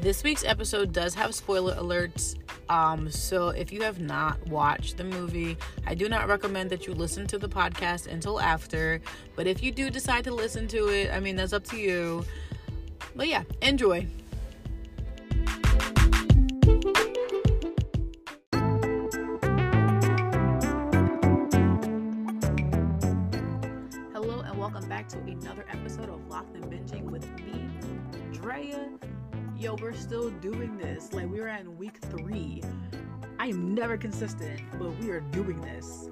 This week's episode does have spoiler alerts. Um, so if you have not watched the movie, I do not recommend that you listen to the podcast until after. But if you do decide to listen to it, I mean, that's up to you. But yeah, enjoy. This. Like we were in week three. I am never consistent, but we are doing this.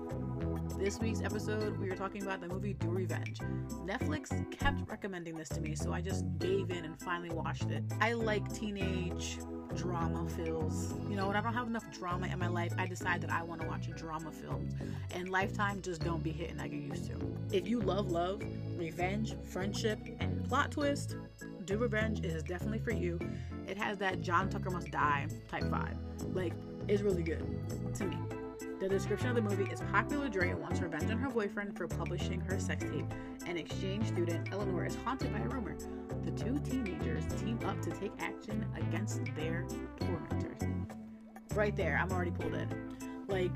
This week's episode, we are talking about the movie Do Revenge. Netflix kept recommending this to me, so I just gave in and finally watched it. I like teenage drama feels. You know, when I don't have enough drama in my life, I decide that I want to watch a drama film. And Lifetime just don't be hitting like it used to. If you love love, revenge, friendship, and plot twist, Do Revenge is definitely for you. It has that John Tucker Must Die type vibe. Like, it's really good to me. The description of the movie is popular Drea wants revenge on her boyfriend for publishing her sex tape. An exchange student, Eleanor, is haunted by a rumor. The two teenagers team up to take action against their tormentors. Right there, I'm already pulled in. Like,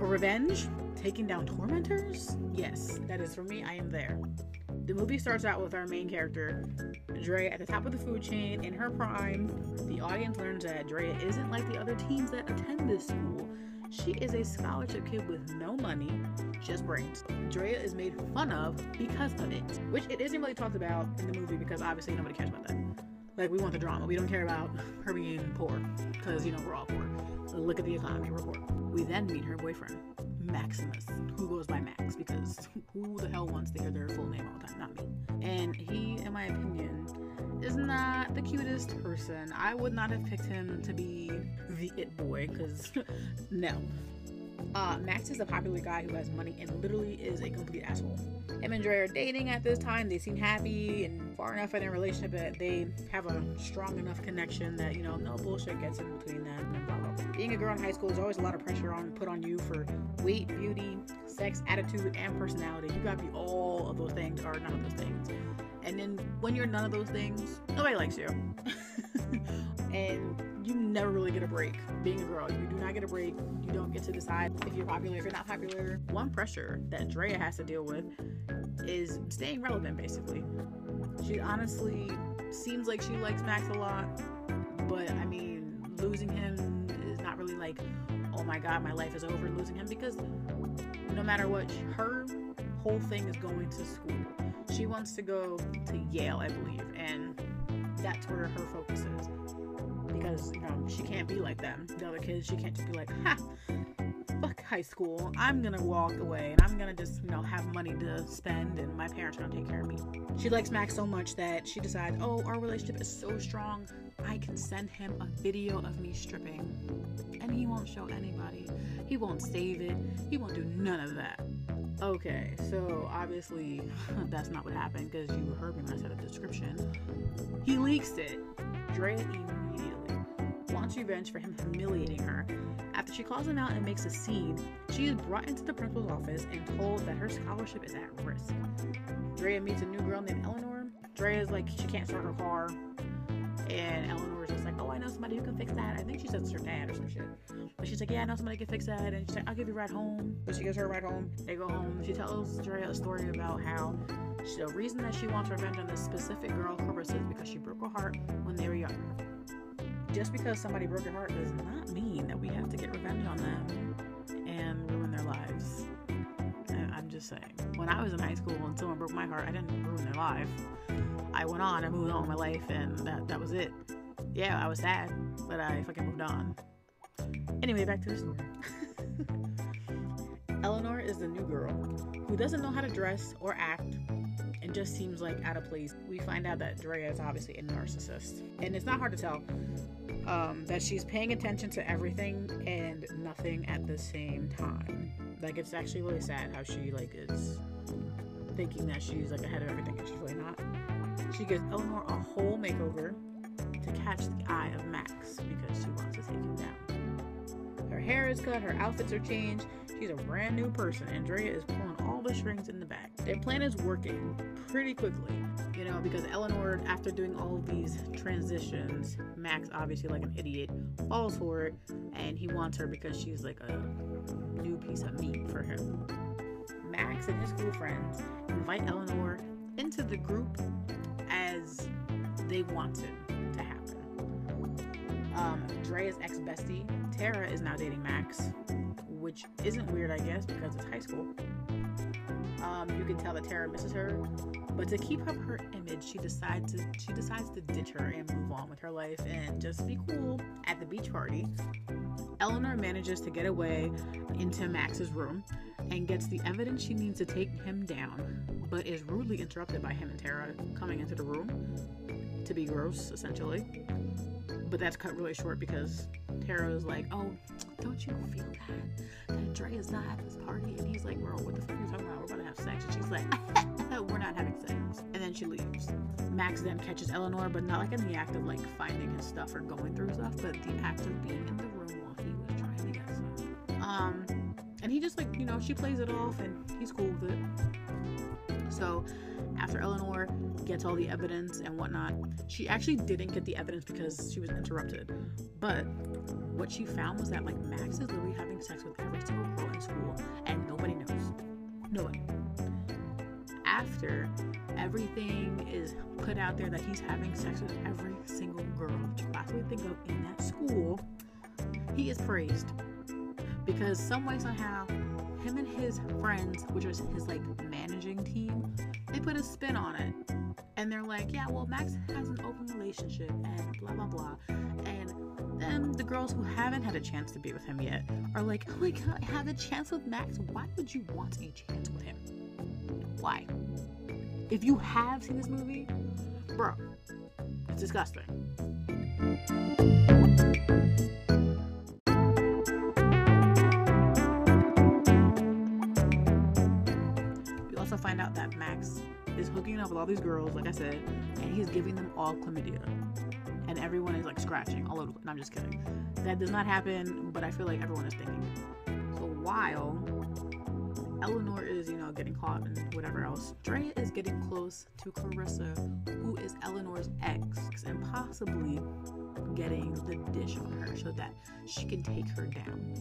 a revenge? Taking down tormentors? Yes, that is for me. I am there. The movie starts out with our main character, Drea, at the top of the food chain in her prime. The audience learns that Drea isn't like the other teens that attend this school. She is a scholarship kid with no money, just brains. Drea is made fun of because of it, which it isn't really talked about in the movie because obviously nobody cares about that. Like, we want the drama. We don't care about her being poor because, you know, we're all poor. Look at the economy, we're poor. We then meet her boyfriend, Maximus, who goes by Max because who the hell wants to hear their full name all the time? Not me. And he, in my opinion, is not the cutest person. I would not have picked him to be the it boy because no. Uh, Max is a popular guy who has money and literally is a complete asshole. Him and Dre are dating at this time. They seem happy and far enough in their relationship that they have a strong enough connection that you know no bullshit gets in between them. Being a girl in high school is always a lot of pressure on put on you for weight, beauty, sex, attitude, and personality. You gotta be all of those things or none of those things. And then when you're none of those things, nobody likes you. and you never really get a break being a girl. You do not get a break. You don't get to decide if you're popular, if you're not popular. One pressure that Drea has to deal with is staying relevant, basically. She honestly seems like she likes Max a lot, but I mean, losing him like, oh my god, my life is over losing him because no matter what, her whole thing is going to school. She wants to go to Yale, I believe, and that's where her focus is. Because, you know, she can't be like them. The other kids, she can't just be like, ha, fuck high school. I'm gonna walk away and I'm gonna just, you know, have money to spend and my parents are gonna take care of me. She likes Max so much that she decides, oh, our relationship is so strong, I can send him a video of me stripping. And he won't show anybody. He won't save it. He won't do none of that. Okay, so obviously that's not what happened because you heard me when I said the description. He leaks it. Drea revenge for him humiliating her. After she calls him out and makes a scene, she is brought into the principal's office and told that her scholarship is at risk. Drea meets a new girl named Eleanor. Drea is like she can't start her car, and Eleanor is just like, "Oh, I know somebody who can fix that." I think she says it's her dad or some shit. But she's like, "Yeah, I know somebody can fix that," and she's like, "I'll give you a ride home." So she gives her a ride home. They go home. She tells Drea a story about how the reason that she wants revenge on this specific girl, Clarissa, is because she broke her heart when they were younger. Just because somebody broke your heart does not mean that we have to get revenge on them and ruin their lives. And I'm just saying. When I was in high school and someone broke my heart, I didn't ruin their life. I went on, I moved on with my life, and that, that was it. Yeah, I was sad, but I fucking moved on. Anyway, back to the story. Eleanor is the new girl who doesn't know how to dress or act and just seems like out of place. We find out that Drea is obviously a narcissist. And it's not hard to tell um, that she's paying attention to everything and nothing at the same time. Like it's actually really sad how she like is thinking that she's like ahead of everything and she's really not. She gives Eleanor a whole makeover to catch the eye of Max because she wants to take him down. Her hair is cut, her outfits are changed. She's a brand new person. Andrea is pulling all the strings in the back. Their plan is working pretty quickly, you know, because Eleanor, after doing all of these transitions, Max, obviously like an idiot, falls for it, and he wants her because she's like a new piece of meat for him. Max and his school friends invite Eleanor into the group as they want to. Um, Drea's ex bestie, Tara, is now dating Max, which isn't weird, I guess, because it's high school. Um, you can tell that Tara misses her, but to keep up her image, she decides to she decides to ditch her and move on with her life and just be cool. At the beach party, Eleanor manages to get away into Max's room and gets the evidence she needs to take him down, but is rudely interrupted by him and Tara coming into the room to be gross, essentially. But that's cut really short because Tara is like, "Oh, don't you feel that that Dre is not at this party?" And he's like, "Bro, what the fuck are you talking about? We're gonna have sex." And she's like, No, "We're not having sex." And then she leaves. Max then catches Eleanor, but not like in the act of like finding his stuff or going through stuff, but the act of being in the room while he was trying to get some. Um, and he just like you know she plays it off, and he's cool with it. So after Eleanor gets all the evidence and whatnot, she actually didn't get the evidence because she was interrupted. But what she found was that like Max is literally having sex with every single girl in school and nobody knows. Nobody. After everything is put out there that he's having sex with every single girl you possibly think of in that school, he is praised. Because some way somehow him and his friends, which was his like managing team, they put a spin on it. And they're like, yeah, well, Max has an open relationship and blah, blah, blah. And then the girls who haven't had a chance to be with him yet are like, oh my god, I have a chance with Max. Why would you want a chance with him? Why? If you have seen this movie, bro, it's disgusting. Find out that Max is hooking up with all these girls, like I said, and he's giving them all chlamydia. And everyone is like scratching all over. No, I'm just kidding. That does not happen, but I feel like everyone is thinking. So while Eleanor is, you know, getting caught and whatever else, Drea is getting close to Carissa, who is Eleanor's ex, and possibly getting the dish on her so that she can take her down.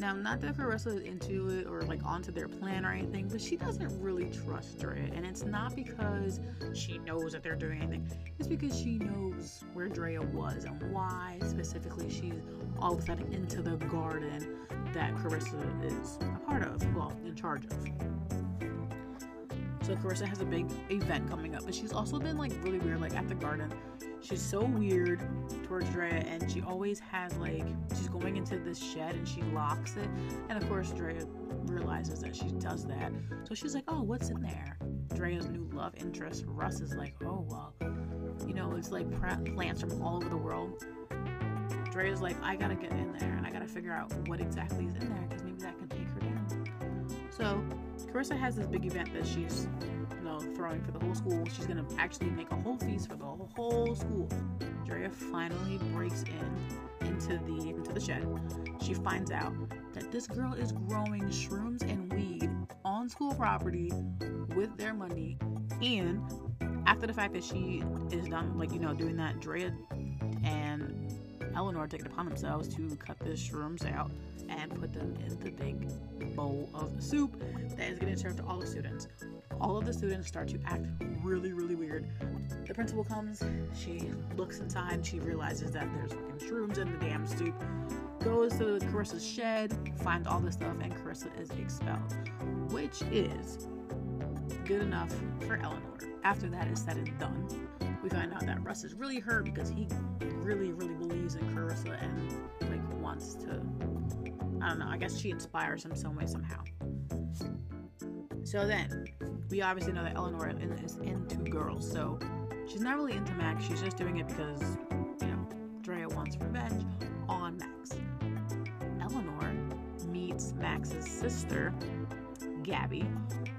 Now, not that Carissa is into it or like onto their plan or anything, but she doesn't really trust Drea. And it's not because she knows that they're doing anything, it's because she knows where Drea was and why specifically she's all of a sudden into the garden that Carissa is a part of, well, in charge of. So Carissa has a big event coming up, but she's also been like really weird, like at the garden. She's so weird towards Drea, and she always has like she's going into this shed and she locks it, and of course Drea realizes that she does that. So she's like, "Oh, what's in there?" Drea's new love interest, Russ, is like, "Oh well, you know, it's like plants from all over the world." Drea's like, "I gotta get in there, and I gotta figure out what exactly is in there, because maybe that can take her down." So Carissa has this big event that she's you know throwing for the whole school. She's gonna actually make a whole feast for the whole school. Drea finally breaks in into the into the shed. She finds out that this girl is growing shrooms and weed on school property with their money. And after the fact that she is done, like you know, doing that, Drea and Eleanor take it upon themselves to cut the shrooms out and put them in the big bowl of soup that is getting served to all the students. All of the students start to act really, really weird. The principal comes, she looks inside, she realizes that there's fucking shrooms in the damn soup, goes to Carissa's shed, finds all this stuff, and Carissa is expelled, which is good enough for Eleanor. After that is said and done, we find out that Russ is really hurt because he really, really believes in Carissa and like wants to I don't know, I guess she inspires him some way, somehow. So then, we obviously know that Eleanor is into girls, so she's not really into Max, she's just doing it because, you know, Drea wants revenge on Max. Eleanor meets Max's sister, Gabby,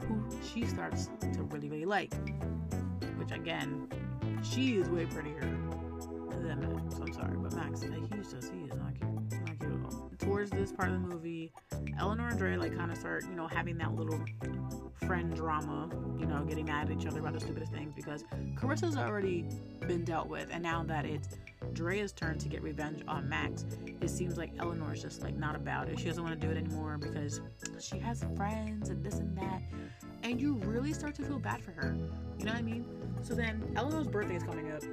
who she starts to really, really like. Which, again, she is way prettier than Max. I'm sorry, but Max, like, he's just, he is not cute. Not cute at all towards this part of the movie, Eleanor and Dre like kind of start, you know, having that little friend drama, you know, getting mad at each other about the stupidest things because Carissa's already been dealt with, and now that it's Drea's turn to get revenge on Max, it seems like Eleanor's just like not about it. She doesn't want to do it anymore because she has friends and this and that, and you really start to feel bad for her. You know what I mean? So then Eleanor's birthday is coming up.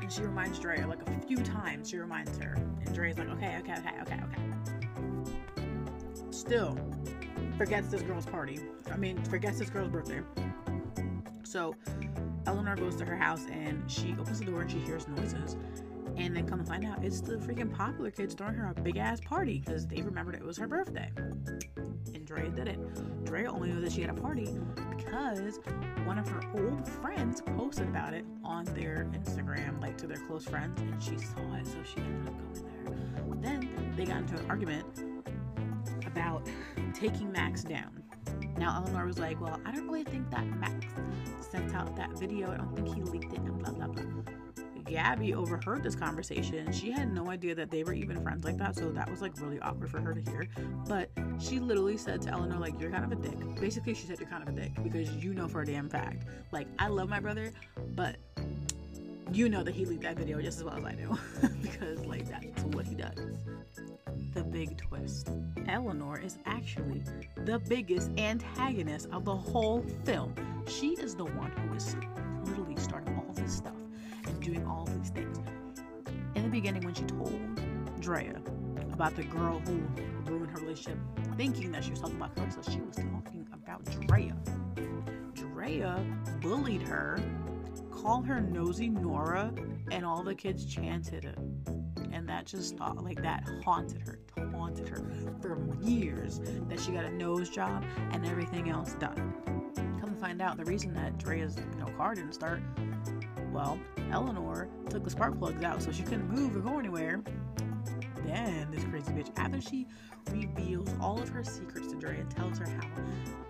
And she reminds Drea like a few times. She reminds her, and Drea's like, "Okay, okay, okay, okay, okay." Still, forgets this girl's party. I mean, forgets this girl's birthday. So Eleanor goes to her house and she opens the door and she hears noises. And then come to find out, it's the freaking popular kids throwing her a big ass party because they remembered it was her birthday. And Drea did it. Drea only knew that she had a party because one of her old friends posted about it on their Instagram, like to their close friends, and she saw it, so she ended up going there. Then they got into an argument about taking Max down. Now Eleanor was like, "Well, I don't really think that Max sent out that video. I don't think he leaked it." And blah blah blah. Gabby overheard this conversation. She had no idea that they were even friends like that, so that was like really awkward for her to hear. But she literally said to Eleanor, like, you're kind of a dick. Basically, she said you're kind of a dick because you know for a damn fact. Like, I love my brother, but you know that he leaked that video just as well as I do. because like that's what he does. The big twist. Eleanor is actually the biggest antagonist of the whole film. She is the one who is literally starting all this stuff doing all these things. In the beginning, when she told Drea about the girl who ruined her relationship, thinking that she was talking about Carissa, she was talking about Drea. Drea bullied her, called her nosy Nora, and all the kids chanted it. And that just uh, like that haunted her, haunted her for years. That she got a nose job and everything else done. Come to find out, the reason that Drea's you know car didn't start well, Eleanor took the spark plugs out so she couldn't move or go anywhere. Then this crazy bitch, after she reveals all of her secrets to Drea and tells her how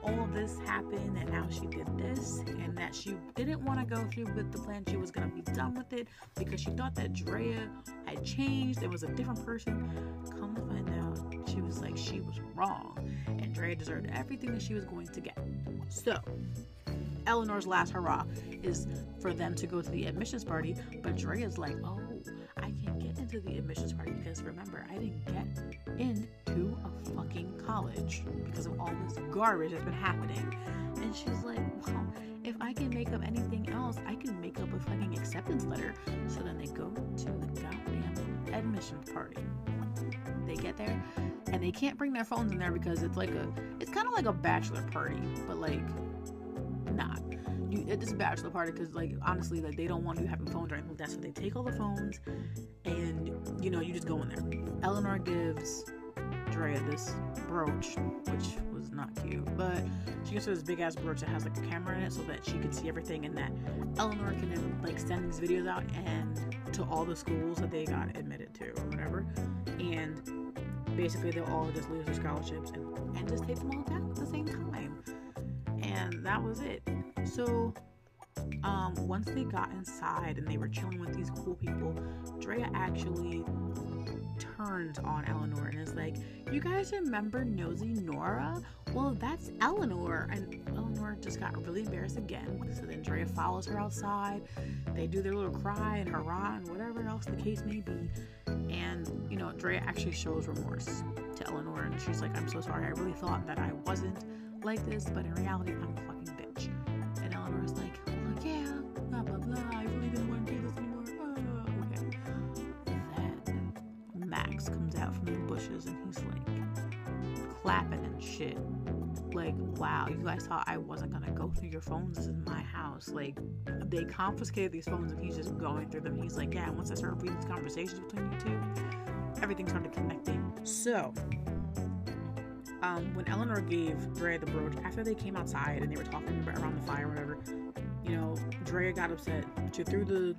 all this happened and how she did this and that she didn't want to go through with the plan, she was gonna be done with it because she thought that Drea had changed and was a different person. Come to find out, she was like she was wrong, and Drea deserved everything that she was going to get. So Eleanor's last hurrah is for them to go to the admissions party, but Drea's like, oh, I can't get into the admissions party because remember, I didn't get into a fucking college because of all this garbage that's been happening. And she's like, well, if I can make up anything else, I can make up a fucking acceptance letter. So then they go to the goddamn admissions party. They get there and they can't bring their phones in there because it's like a, it's kind of like a bachelor party, but like not. You, it's a bachelor party because, like, honestly, like they don't want you having phones or anything. That's why they take all the phones, and you know, you just go in there. Eleanor gives Drea this brooch, which was not cute, but she gives her this big ass brooch that has like a camera in it so that she can see everything, and that Eleanor can like send these videos out and to all the schools that they got admitted to or whatever, and basically they'll all just lose their scholarships and, and just take them all down at the same time and that was it. So, um, once they got inside and they were chilling with these cool people, Drea actually turned on Eleanor and is like, You guys remember Nosy Nora? Well, that's Eleanor. And Eleanor just got really embarrassed again. So then Drea follows her outside. They do their little cry and hurrah and whatever else the case may be. And, you know, Drea actually shows remorse to Eleanor and she's like, I'm so sorry. I really thought that I wasn't like this, but in reality, I'm a fucking bitch. And Eleanor's like, well, yeah, blah, blah, blah. I really didn't want to do this anymore. Oh, okay. Then Max comes out from the bushes and he's like clapping and shit. Like, wow, you guys thought I wasn't gonna go through your phones. This is my house. Like, they confiscated these phones and he's just going through them. He's like, yeah, once I started reading these conversations between you two, everything started connecting. So, um, when Eleanor gave Drea the brooch, after they came outside and they were talking around the fire, whatever, you know, Drea got upset. She threw the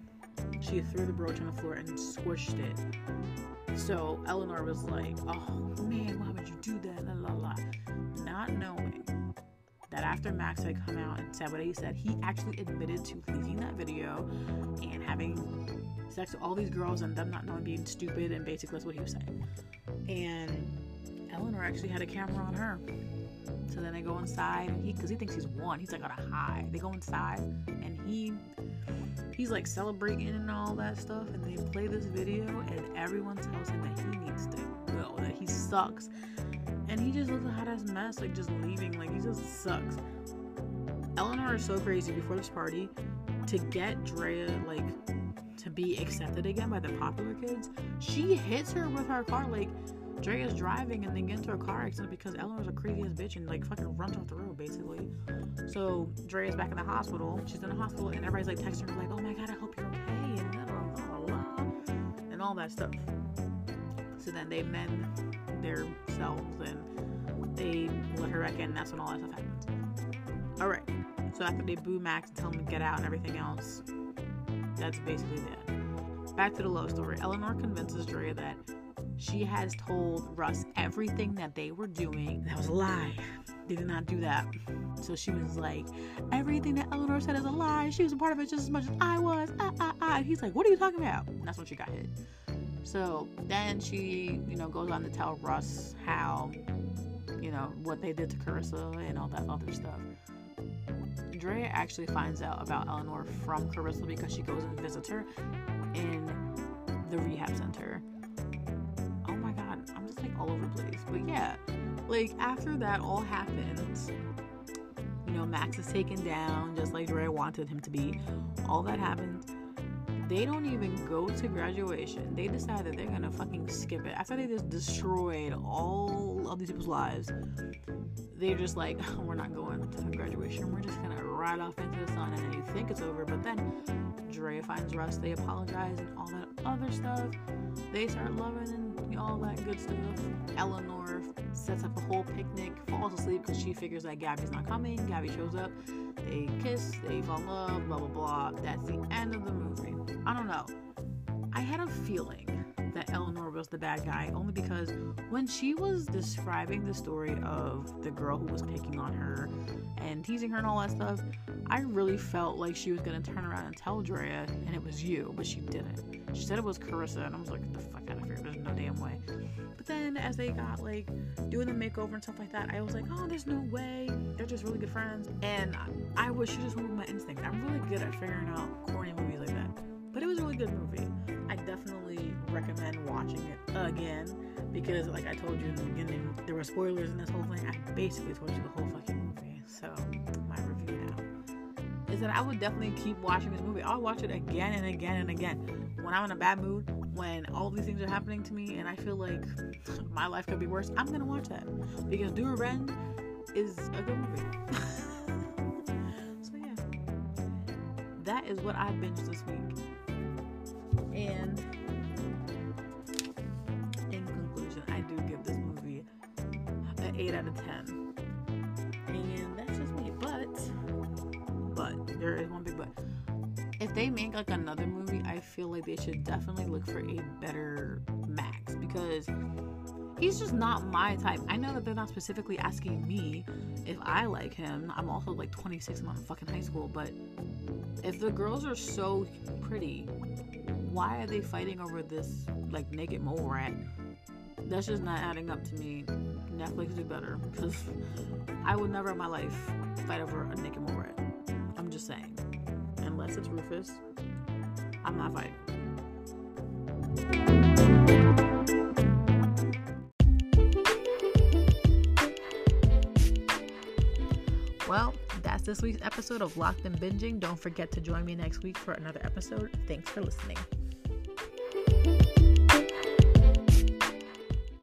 she threw the brooch on the floor and squished it. So Eleanor was like, "Oh man, why would you do that?" La la la, not knowing that after Max had come out and said what he said, he actually admitted to leaking that video and having sex with all these girls and them not knowing being stupid and basically that's what he was saying. And Eleanor actually had a camera on her. So then they go inside and he because he thinks he's won. He's like on a high. They go inside and he he's like celebrating and all that stuff and they play this video and everyone tells him that he needs to go, that he sucks. And he just looks a hot ass mess, like just leaving, like he just sucks. Eleanor is so crazy before this party to get Drea like to be accepted again by the popular kids. She hits her with her car like Drea's driving and then get into a car accident because Eleanor's a crazy ass bitch and like fucking runs off the road basically. So Dre is back in the hospital. She's in the hospital and everybody's like texting her like, "Oh my god, I hope you're okay," and blah blah blah, blah and all that stuff. So then they mend their selves and they let her back in. That's when all that stuff happens. All right. So after they boo Max and tell him to get out and everything else, that's basically that. Back to the love story. Eleanor convinces Drea that she has told Russ everything that they were doing. That was a lie. They did not do that. So she was like, everything that Eleanor said is a lie. She was a part of it just as much as I was. Ah, ah, ah. And he's like, what are you talking about? And that's when she got hit. So then she, you know, goes on to tell Russ how, you know, what they did to Carissa and all that other stuff. Drea actually finds out about Eleanor from Carissa because she goes and visits her in the rehab center. Over the place. But yeah, like after that all happens, you know, Max is taken down just like Drea wanted him to be. All that happens. They don't even go to graduation. They decide that they're gonna fucking skip it. After they just destroyed all of these people's lives, they're just like, we're not going to graduation. We're just gonna ride off into the sun, and then you think it's over, but then Drea finds Russ. They apologize and all that other stuff. They start loving and all that good stuff. Eleanor sets up a whole picnic, falls asleep because she figures that Gabby's not coming. Gabby shows up. They kiss. They fall in love. Blah blah blah. That's the end of the movie. I don't know. I had a feeling that Eleanor was the bad guy only because when she was describing the story of the girl who was picking on her and teasing her and all that stuff, I really felt like she was gonna turn around and tell Drea and it was you, but she didn't. She said it was Carissa, and I was like, get the fuck out of here. There's no damn way. But then as they got like doing the makeover and stuff like that, I was like, oh, there's no way. They're just really good friends. And I, was she just went with my instinct. I'm really good at figuring out corny movies like that. But it was a really good movie. Recommend watching it again because, like I told you in the beginning, there were spoilers in this whole thing. I basically told you the whole fucking movie. So, my review now is that I would definitely keep watching this movie. I'll watch it again and again and again. When I'm in a bad mood, when all these things are happening to me and I feel like my life could be worse, I'm gonna watch that because Do Revenge is a good movie. so yeah, that is what I binged this week. And 8 out of 10. And that's just me. But, but, there is one big but. If they make like another movie, I feel like they should definitely look for a better Max because he's just not my type. I know that they're not specifically asking me if I like him. I'm also like 26 and I'm in fucking high school, but if the girls are so pretty, why are they fighting over this like naked mole rat? That's just not adding up to me. Netflix do better because I would never in my life fight over a mole rat. I'm just saying. Unless it's Rufus, I'm not fighting. Well, that's this week's episode of Locked and Binging. Don't forget to join me next week for another episode. Thanks for listening.